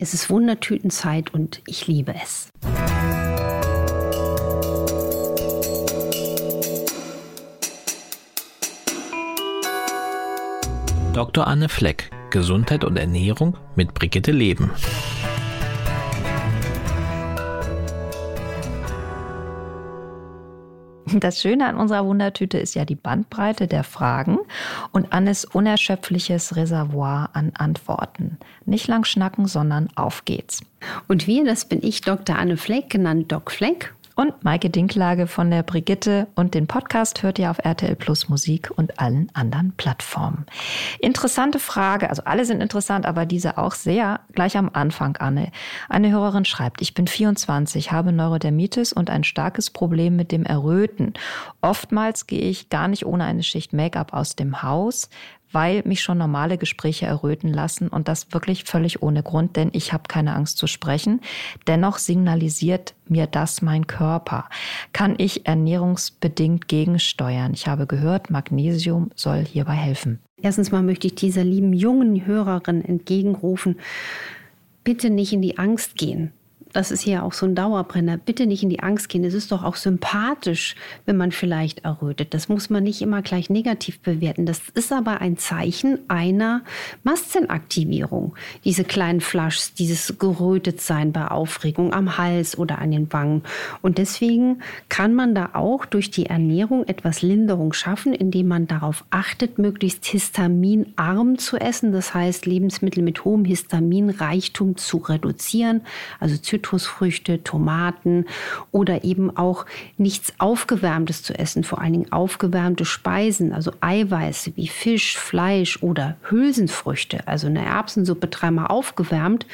Es ist Wundertütenzeit und ich liebe es. Dr. Anne Fleck, Gesundheit und Ernährung mit Brigitte Leben. Das Schöne an unserer Wundertüte ist ja die Bandbreite der Fragen und Annes unerschöpfliches Reservoir an Antworten. Nicht lang schnacken, sondern auf geht's. Und wir, das bin ich, Dr. Anne Fleck, genannt Doc Fleck und Maike Dinklage von der Brigitte. Und den Podcast hört ihr auf RTL Plus Musik und allen anderen Plattformen. Interessante Frage, also alle sind interessant, aber diese auch sehr. Gleich am Anfang, Anne. Eine Hörerin schreibt, ich bin 24, habe Neurodermitis und ein starkes Problem mit dem Erröten. Oftmals gehe ich gar nicht ohne eine Schicht Make-up aus dem Haus weil mich schon normale Gespräche erröten lassen und das wirklich völlig ohne Grund, denn ich habe keine Angst zu sprechen. Dennoch signalisiert mir das mein Körper. Kann ich ernährungsbedingt gegensteuern? Ich habe gehört, Magnesium soll hierbei helfen. Erstens mal möchte ich dieser lieben jungen Hörerin entgegenrufen, bitte nicht in die Angst gehen das ist ja auch so ein Dauerbrenner, bitte nicht in die Angst gehen. Es ist doch auch sympathisch, wenn man vielleicht errötet. Das muss man nicht immer gleich negativ bewerten. Das ist aber ein Zeichen einer Maszenaktivierung. Diese kleinen Flaschs, dieses Gerötetsein bei Aufregung am Hals oder an den Wangen. Und deswegen kann man da auch durch die Ernährung etwas Linderung schaffen, indem man darauf achtet, möglichst histaminarm zu essen. Das heißt, Lebensmittel mit hohem Histaminreichtum zu reduzieren. Also Zitrusfrüchte, Tomaten oder eben auch nichts Aufgewärmtes zu essen, vor allen Dingen aufgewärmte Speisen, also Eiweiße wie Fisch, Fleisch oder Hülsenfrüchte, also eine Erbsensuppe dreimal aufgewärmt,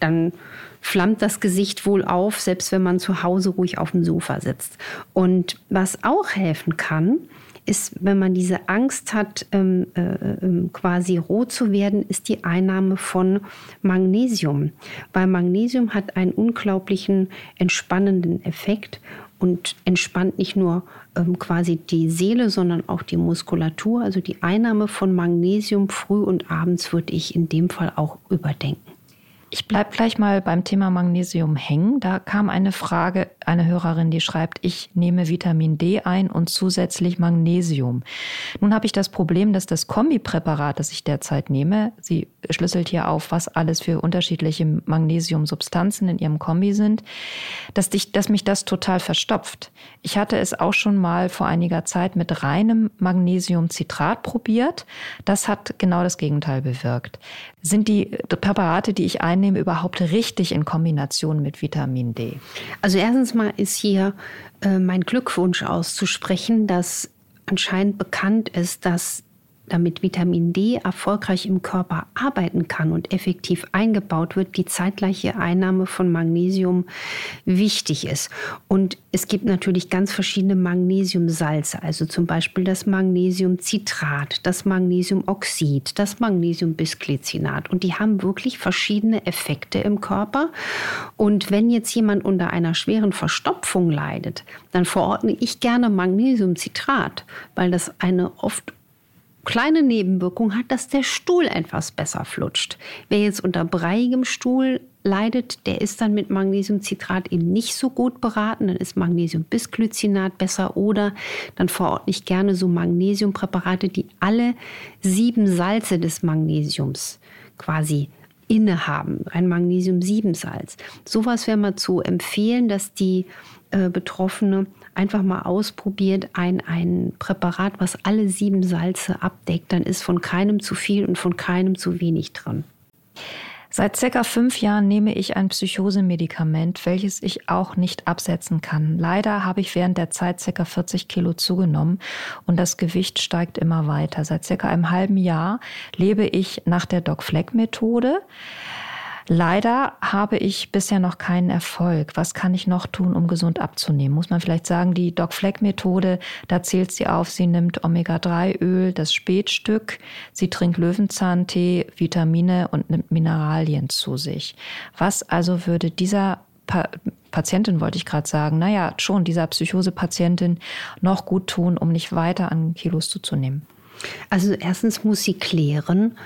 dann flammt das Gesicht wohl auf, selbst wenn man zu Hause ruhig auf dem Sofa sitzt. Und was auch helfen kann, ist, wenn man diese Angst hat, ähm, äh, ähm, quasi rot zu werden, ist die Einnahme von Magnesium. Weil Magnesium hat einen unglaublichen entspannenden Effekt und entspannt nicht nur ähm, quasi die Seele, sondern auch die Muskulatur. Also die Einnahme von Magnesium früh und abends würde ich in dem Fall auch überdenken. Ich bleibe gleich mal beim Thema Magnesium hängen. Da kam eine Frage, eine Hörerin, die schreibt, ich nehme Vitamin D ein und zusätzlich Magnesium. Nun habe ich das Problem, dass das Kombipräparat, das ich derzeit nehme, sie schlüsselt hier auf, was alles für unterschiedliche Magnesiumsubstanzen in ihrem Kombi sind, dass, dich, dass mich das total verstopft. Ich hatte es auch schon mal vor einiger Zeit mit reinem Magnesiumcitrat probiert. Das hat genau das Gegenteil bewirkt. Sind die Präparate, die ich einnehme, überhaupt richtig in Kombination mit Vitamin D? Also erstens mal ist hier äh, mein Glückwunsch auszusprechen, dass anscheinend bekannt ist, dass damit Vitamin D erfolgreich im Körper arbeiten kann und effektiv eingebaut wird, die zeitgleiche Einnahme von Magnesium wichtig ist. Und es gibt natürlich ganz verschiedene Magnesiumsalze, also zum Beispiel das Magnesiumcitrat, das Magnesiumoxid, das Magnesiumbisglycinat. Und die haben wirklich verschiedene Effekte im Körper. Und wenn jetzt jemand unter einer schweren Verstopfung leidet, dann verordne ich gerne Magnesiumcitrat, weil das eine oft kleine Nebenwirkung hat, dass der Stuhl etwas besser flutscht. Wer jetzt unter breiigem Stuhl leidet, der ist dann mit Magnesiumcitrat eben nicht so gut beraten. Dann ist Magnesiumbisglycinat besser oder dann verordne ich gerne so Magnesiumpräparate, die alle sieben Salze des Magnesiums quasi innehaben. Ein Magnesium-7-Salz. Sowas wäre mal zu empfehlen, dass die äh, Betroffene einfach mal ausprobiert, ein, ein Präparat, was alle sieben Salze abdeckt, dann ist von keinem zu viel und von keinem zu wenig drin. Seit circa fünf Jahren nehme ich ein Psychosemedikament, welches ich auch nicht absetzen kann. Leider habe ich während der Zeit circa 40 Kilo zugenommen und das Gewicht steigt immer weiter. Seit circa einem halben Jahr lebe ich nach der Doc-Fleck-Methode. Leider habe ich bisher noch keinen Erfolg. Was kann ich noch tun, um gesund abzunehmen? Muss man vielleicht sagen, die Doc Fleck Methode, da zählt sie auf, sie nimmt Omega-3-Öl, das Spätstück, sie trinkt Löwenzahntee, Vitamine und nimmt Mineralien zu sich. Was also würde dieser pa Patientin wollte ich gerade sagen, naja, schon dieser Psychose-Patientin noch gut tun, um nicht weiter an Kilos zuzunehmen? Also erstens muss sie klären,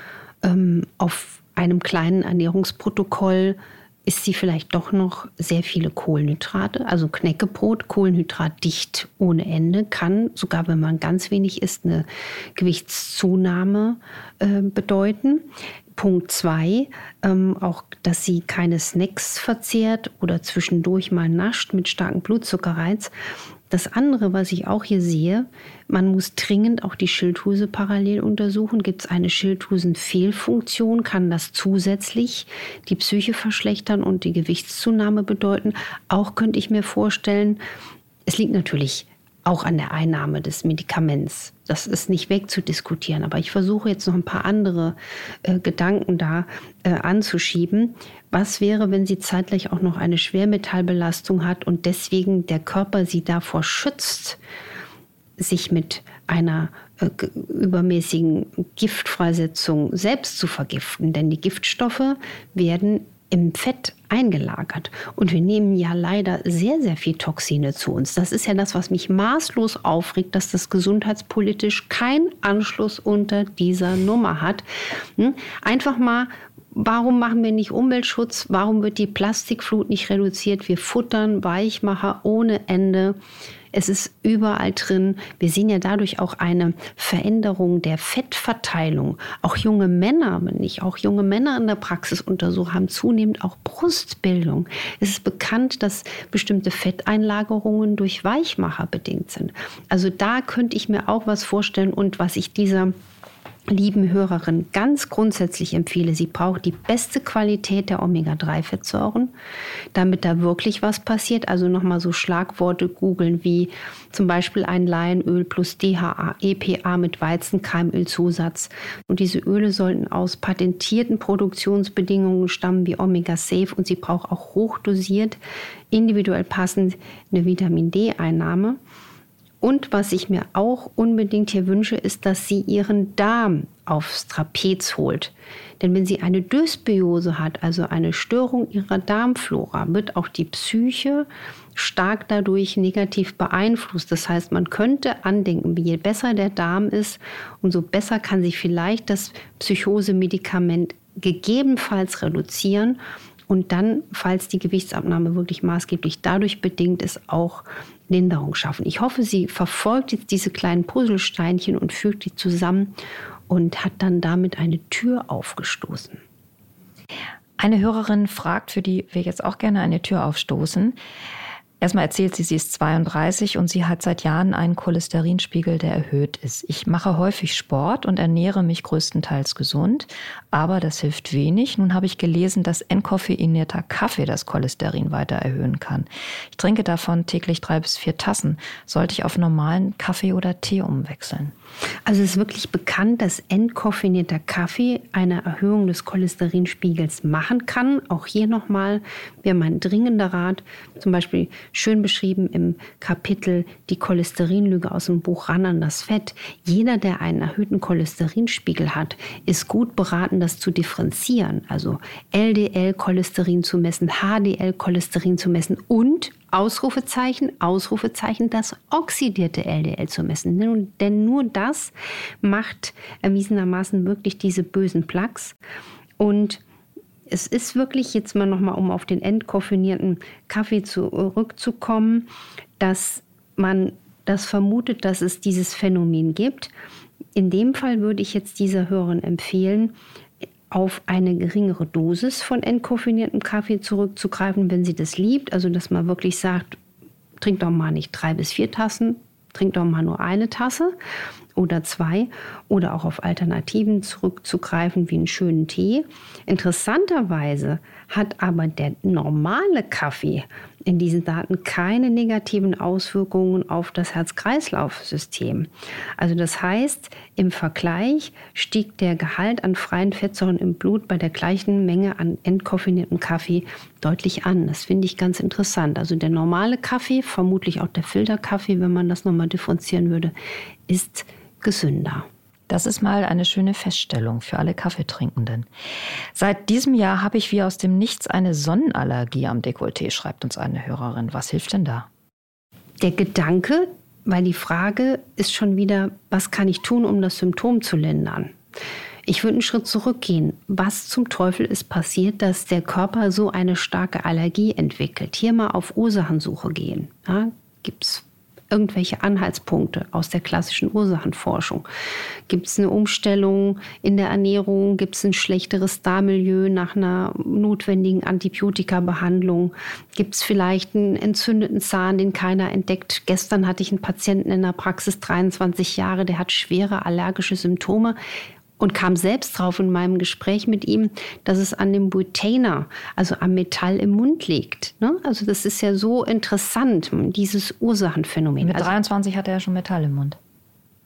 ähm, auf einem kleinen Ernährungsprotokoll ist sie vielleicht doch noch sehr viele Kohlenhydrate. Also Knäckebrot, kohlenhydratdicht ohne Ende, kann sogar, wenn man ganz wenig isst, eine Gewichtszunahme äh, bedeuten. Punkt zwei, ähm, auch, dass sie keine Snacks verzehrt oder zwischendurch mal nascht mit starkem Blutzuckerreiz. Das andere, was ich auch hier sehe, man muss dringend auch die Schilddrüse parallel untersuchen. Gibt es eine Schilddrüsenfehlfunktion? Kann das zusätzlich die Psyche verschlechtern und die Gewichtszunahme bedeuten? Auch könnte ich mir vorstellen, es liegt natürlich auch an der Einnahme des Medikaments. Das ist nicht wegzudiskutieren, aber ich versuche jetzt noch ein paar andere äh, Gedanken da äh, anzuschieben. Was wäre, wenn sie zeitgleich auch noch eine Schwermetallbelastung hat und deswegen der Körper sie davor schützt, sich mit einer äh, übermäßigen Giftfreisetzung selbst zu vergiften? Denn die Giftstoffe werden im Fett eingelagert. Und wir nehmen ja leider sehr, sehr viel Toxine zu uns. Das ist ja das, was mich maßlos aufregt, dass das gesundheitspolitisch keinen Anschluss unter dieser Nummer hat. Hm? Einfach mal Warum machen wir nicht Umweltschutz? Warum wird die Plastikflut nicht reduziert? Wir futtern Weichmacher ohne Ende. Es ist überall drin. Wir sehen ja dadurch auch eine Veränderung der Fettverteilung. Auch junge Männer, wenn ich auch junge Männer in der Praxis untersuche, haben zunehmend auch Brustbildung. Es ist bekannt, dass bestimmte Fetteinlagerungen durch Weichmacher bedingt sind. Also da könnte ich mir auch was vorstellen und was ich dieser lieben Hörerin ganz grundsätzlich empfehle, sie braucht die beste Qualität der Omega-3-Fettsäuren, damit da wirklich was passiert. Also nochmal so Schlagworte googeln wie zum Beispiel ein Leinöl plus DHA, EPA mit Weizenkeimölzusatz. Und diese Öle sollten aus patentierten Produktionsbedingungen stammen wie Omega-Safe und sie braucht auch hochdosiert, individuell passend eine Vitamin D-Einnahme. Und was ich mir auch unbedingt hier wünsche, ist, dass sie ihren Darm aufs Trapez holt. Denn wenn sie eine Dysbiose hat, also eine Störung ihrer Darmflora, wird auch die Psyche stark dadurch negativ beeinflusst. Das heißt, man könnte andenken, je besser der Darm ist, umso besser kann sich vielleicht das Psychosemedikament gegebenenfalls reduzieren und dann, falls die Gewichtsabnahme wirklich maßgeblich dadurch bedingt ist, auch Linderung schaffen. Ich hoffe, sie verfolgt jetzt diese kleinen Puzzlesteinchen und fügt die zusammen und hat dann damit eine Tür aufgestoßen. Eine Hörerin fragt, für die wir jetzt auch gerne eine Tür aufstoßen. Erstmal erzählt sie, sie ist 32 und sie hat seit Jahren einen Cholesterinspiegel, der erhöht ist. Ich mache häufig Sport und ernähre mich größtenteils gesund, aber das hilft wenig. Nun habe ich gelesen, dass entkoffeinierter Kaffee das Cholesterin weiter erhöhen kann. Ich trinke davon täglich drei bis vier Tassen. Sollte ich auf normalen Kaffee oder Tee umwechseln? Also es ist wirklich bekannt, dass entkoffinierter Kaffee eine Erhöhung des Cholesterinspiegels machen kann. Auch hier nochmal wäre mein dringender Rat, zum Beispiel schön beschrieben im Kapitel Die Cholesterinlüge aus dem Buch Ran an das Fett. Jeder, der einen erhöhten Cholesterinspiegel hat, ist gut beraten, das zu differenzieren. Also LDL-Cholesterin zu messen, HDL-Cholesterin zu messen und Ausrufezeichen, Ausrufezeichen, das oxidierte LDL zu messen. Denn nur das macht erwiesenermaßen wirklich diese bösen Plaques. Und es ist wirklich jetzt mal nochmal, um auf den entkoffinierten Kaffee zurückzukommen, dass man das vermutet, dass es dieses Phänomen gibt. In dem Fall würde ich jetzt dieser Hörerin empfehlen, auf eine geringere Dosis von entkoffiniertem Kaffee zurückzugreifen, wenn sie das liebt. Also, dass man wirklich sagt, trink doch mal nicht drei bis vier Tassen, trink doch mal nur eine Tasse oder zwei oder auch auf Alternativen zurückzugreifen wie einen schönen Tee. Interessanterweise hat aber der normale Kaffee in diesen Daten keine negativen Auswirkungen auf das Herz-Kreislauf-System. Also das heißt, im Vergleich stieg der Gehalt an freien Fettsäuren im Blut bei der gleichen Menge an entkoffiniertem Kaffee deutlich an. Das finde ich ganz interessant. Also der normale Kaffee, vermutlich auch der Filterkaffee, wenn man das nochmal differenzieren würde, ist gesünder. Das ist mal eine schöne Feststellung für alle Kaffeetrinkenden. Seit diesem Jahr habe ich wie aus dem Nichts eine Sonnenallergie am Dekolleté, schreibt uns eine Hörerin. Was hilft denn da? Der Gedanke, weil die Frage ist schon wieder, was kann ich tun, um das Symptom zu lindern? Ich würde einen Schritt zurückgehen. Was zum Teufel ist passiert, dass der Körper so eine starke Allergie entwickelt? Hier mal auf Ursachensuche gehen. Ja, Gibt es irgendwelche Anhaltspunkte aus der klassischen Ursachenforschung? Gibt es eine Umstellung in der Ernährung? Gibt es ein schlechteres Darmmilieu nach einer notwendigen Antibiotikabehandlung? Gibt es vielleicht einen entzündeten Zahn, den keiner entdeckt? Gestern hatte ich einen Patienten in der Praxis, 23 Jahre, der hat schwere allergische Symptome und kam selbst drauf in meinem Gespräch mit ihm, dass es an dem Butainer, also am Metall im Mund liegt. Ne? Also das ist ja so interessant, dieses Ursachenphänomen. Mit also, 23 hatte er schon Metall im Mund.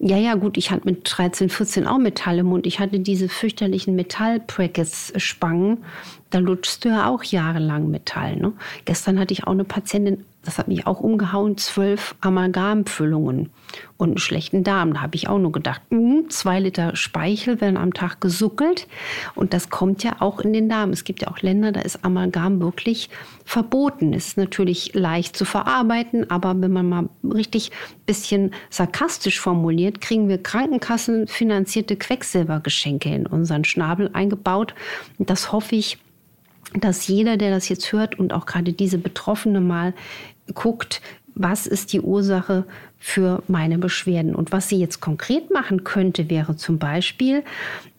Ja, ja, gut, ich hatte mit 13, 14 auch Metall im Mund. Ich hatte diese fürchterlichen Metall-Brackets-Spangen. Da lutschst du ja auch jahrelang Metall. Ne? Gestern hatte ich auch eine Patientin, das hat mich auch umgehauen, zwölf Amalgamfüllungen und einen schlechten Darm. Da habe ich auch nur gedacht, mh, zwei Liter Speichel werden am Tag gesuckelt und das kommt ja auch in den Darm. Es gibt ja auch Länder, da ist Amalgam wirklich verboten. Ist natürlich leicht zu verarbeiten, aber wenn man mal richtig ein bisschen sarkastisch formuliert, kriegen wir krankenkassenfinanzierte Quecksilbergeschenke in unseren Schnabel eingebaut. Und das hoffe ich, dass jeder, der das jetzt hört und auch gerade diese Betroffene mal guckt, was ist die Ursache für meine Beschwerden. Und was sie jetzt konkret machen könnte, wäre zum Beispiel,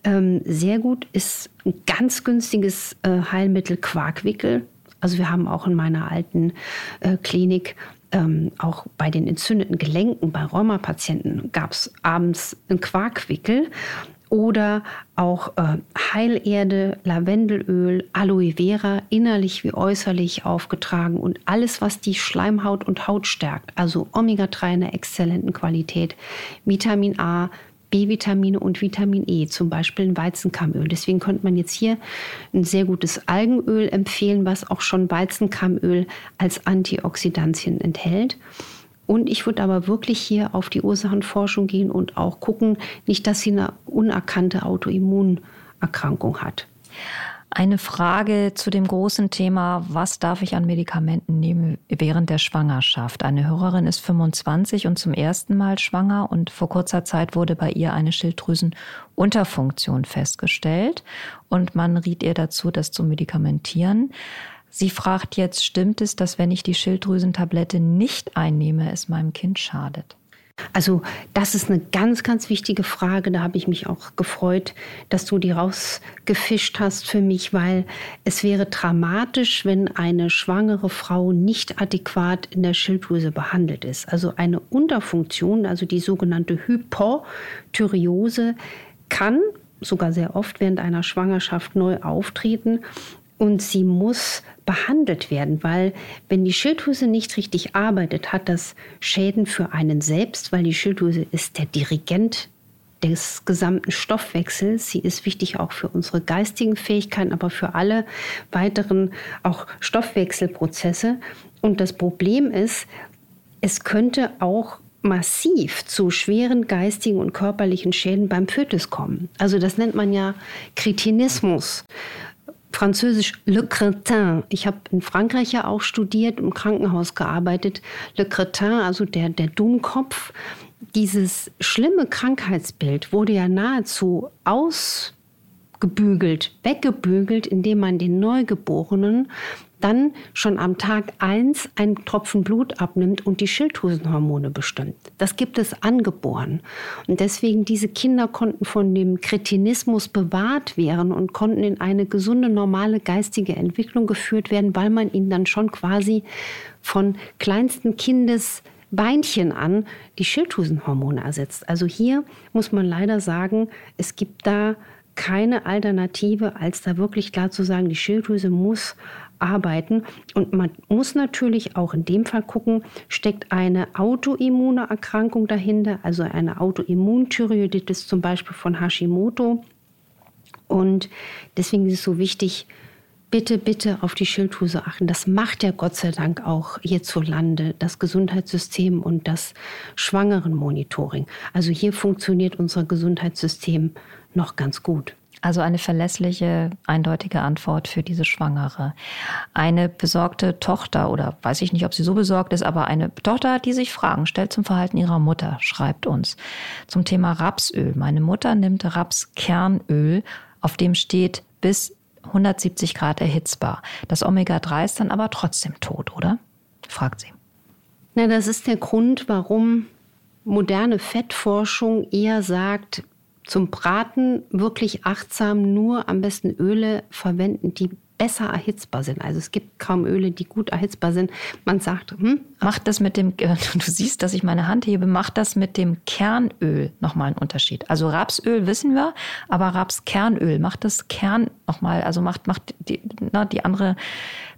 ähm, sehr gut ist ein ganz günstiges äh, Heilmittel Quarkwickel. Also wir haben auch in meiner alten äh, Klinik ähm, auch bei den entzündeten Gelenken, bei Rheumapatienten gab es abends einen Quarkwickel oder auch äh, Heilerde, Lavendelöl, Aloe Vera, innerlich wie äußerlich aufgetragen und alles, was die Schleimhaut und Haut stärkt, also Omega-3 in einer exzellenten Qualität, Vitamin A, B-Vitamine und Vitamin E, zum Beispiel ein Weizenkammöl. Deswegen könnte man jetzt hier ein sehr gutes Algenöl empfehlen, was auch schon Weizenkammöl als Antioxidantien enthält. Und ich würde aber wirklich hier auf die Ursachenforschung gehen und auch gucken, nicht, dass sie eine unerkannte Autoimmunerkrankung hat. Eine Frage zu dem großen Thema, was darf ich an Medikamenten nehmen während der Schwangerschaft? Eine Hörerin ist 25 und zum ersten Mal schwanger und vor kurzer Zeit wurde bei ihr eine Schilddrüsenunterfunktion festgestellt und man riet ihr dazu, das zu medikamentieren. Sie fragt jetzt, stimmt es, dass wenn ich die Schilddrüsentablette nicht einnehme, es meinem Kind schadet? Also das ist eine ganz, ganz wichtige Frage. Da habe ich mich auch gefreut, dass du die rausgefischt hast für mich, weil es wäre dramatisch, wenn eine schwangere Frau nicht adäquat in der Schilddrüse behandelt ist. Also eine Unterfunktion, also die sogenannte Hypothyreose, kann sogar sehr oft während einer Schwangerschaft neu auftreten und sie muss behandelt werden, weil wenn die Schilddrüse nicht richtig arbeitet, hat das Schäden für einen selbst, weil die Schilddrüse ist der Dirigent des gesamten Stoffwechsels. Sie ist wichtig auch für unsere geistigen Fähigkeiten, aber für alle weiteren auch Stoffwechselprozesse. Und das Problem ist, es könnte auch massiv zu schweren geistigen und körperlichen Schäden beim Fötus kommen. Also das nennt man ja Kretinismus. Französisch Le Cretin. Ich habe in Frankreich ja auch studiert, im Krankenhaus gearbeitet. Le Cretin, also der, der Dummkopf. Dieses schlimme Krankheitsbild wurde ja nahezu ausgebügelt, weggebügelt, indem man den Neugeborenen dann schon am Tag 1 einen Tropfen Blut abnimmt und die Schilddrüsenhormone bestimmt. Das gibt es angeboren. Und deswegen diese Kinder konnten von dem Kretinismus bewahrt werden und konnten in eine gesunde, normale geistige Entwicklung geführt werden, weil man ihnen dann schon quasi von kleinsten Kindes Beinchen an die Schilddrüsenhormone ersetzt. Also hier muss man leider sagen, es gibt da keine Alternative, als da wirklich klar zu sagen, die Schilddrüse muss arbeiten. Und man muss natürlich auch in dem Fall gucken, steckt eine autoimmune Erkrankung dahinter, also eine Autoimmunthyreoiditis zum Beispiel von Hashimoto. Und deswegen ist es so wichtig, bitte, bitte auf die Schilddrüse achten. Das macht ja Gott sei Dank auch hierzulande das Gesundheitssystem und das Schwangerenmonitoring. Also hier funktioniert unser Gesundheitssystem noch ganz gut. Also eine verlässliche, eindeutige Antwort für diese Schwangere. Eine besorgte Tochter oder weiß ich nicht, ob sie so besorgt ist, aber eine Tochter, die sich Fragen stellt zum Verhalten ihrer Mutter, schreibt uns. Zum Thema Rapsöl. Meine Mutter nimmt Rapskernöl, auf dem steht bis 170 Grad erhitzbar. Das Omega-3 ist dann aber trotzdem tot, oder? fragt sie. Na, das ist der Grund, warum moderne Fettforschung eher sagt, zum Braten wirklich achtsam nur am besten Öle verwenden, die besser erhitzbar sind. Also es gibt kaum Öle, die gut erhitzbar sind. Man sagt, hm, macht das mit dem, du siehst, dass ich meine Hand hebe, macht das mit dem Kernöl nochmal einen Unterschied. Also Rapsöl wissen wir, aber Rapskernöl macht das Kern nochmal, also macht, macht die, na, die andere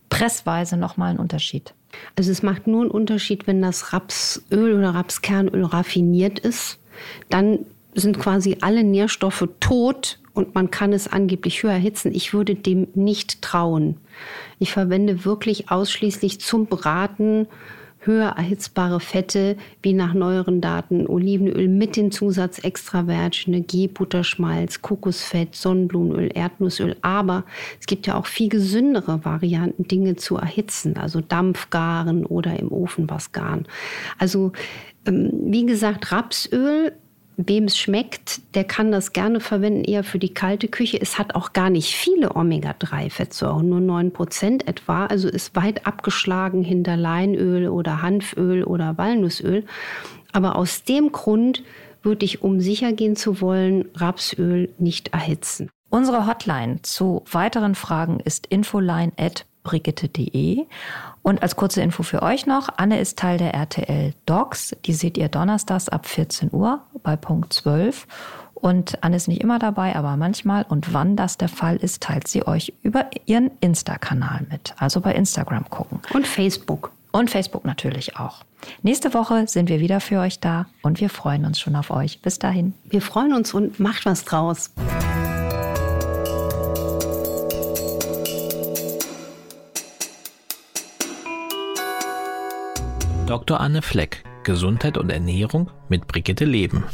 Pressweise nochmal einen Unterschied. Also es macht nur einen Unterschied, wenn das Rapsöl oder Rapskernöl raffiniert ist. Dann sind quasi alle Nährstoffe tot und man kann es angeblich höher erhitzen. Ich würde dem nicht trauen. Ich verwende wirklich ausschließlich zum Braten höher erhitzbare Fette, wie nach neueren Daten Olivenöl mit dem Zusatz Extravergine, G-Butterschmalz, Kokosfett, Sonnenblumenöl, Erdnussöl. Aber es gibt ja auch viel gesündere Varianten, Dinge zu erhitzen, also Dampfgaren oder im Ofen was garen. Also ähm, wie gesagt, Rapsöl wem es schmeckt, der kann das gerne verwenden, eher für die kalte Küche. Es hat auch gar nicht viele Omega-3-Fettsäuren, nur 9% etwa, also ist weit abgeschlagen hinter Leinöl oder Hanföl oder Walnussöl. Aber aus dem Grund würde ich, um sicher gehen zu wollen, Rapsöl nicht erhitzen. Unsere Hotline zu weiteren Fragen ist infoline.brigitte.de und als kurze Info für euch noch, Anne ist Teil der RTL Docs. Die seht ihr donnerstags ab 14 Uhr bei Punkt 12. Und Anne ist nicht immer dabei, aber manchmal. Und wann das der Fall ist, teilt sie euch über ihren Insta-Kanal mit. Also bei Instagram gucken. Und Facebook. Und Facebook natürlich auch. Nächste Woche sind wir wieder für euch da und wir freuen uns schon auf euch. Bis dahin. Wir freuen uns und macht was draus. Dr. Anne Fleck, Gesundheit und Ernährung mit Brigitte Leben.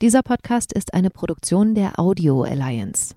Dieser Podcast ist eine Produktion der Audio Alliance.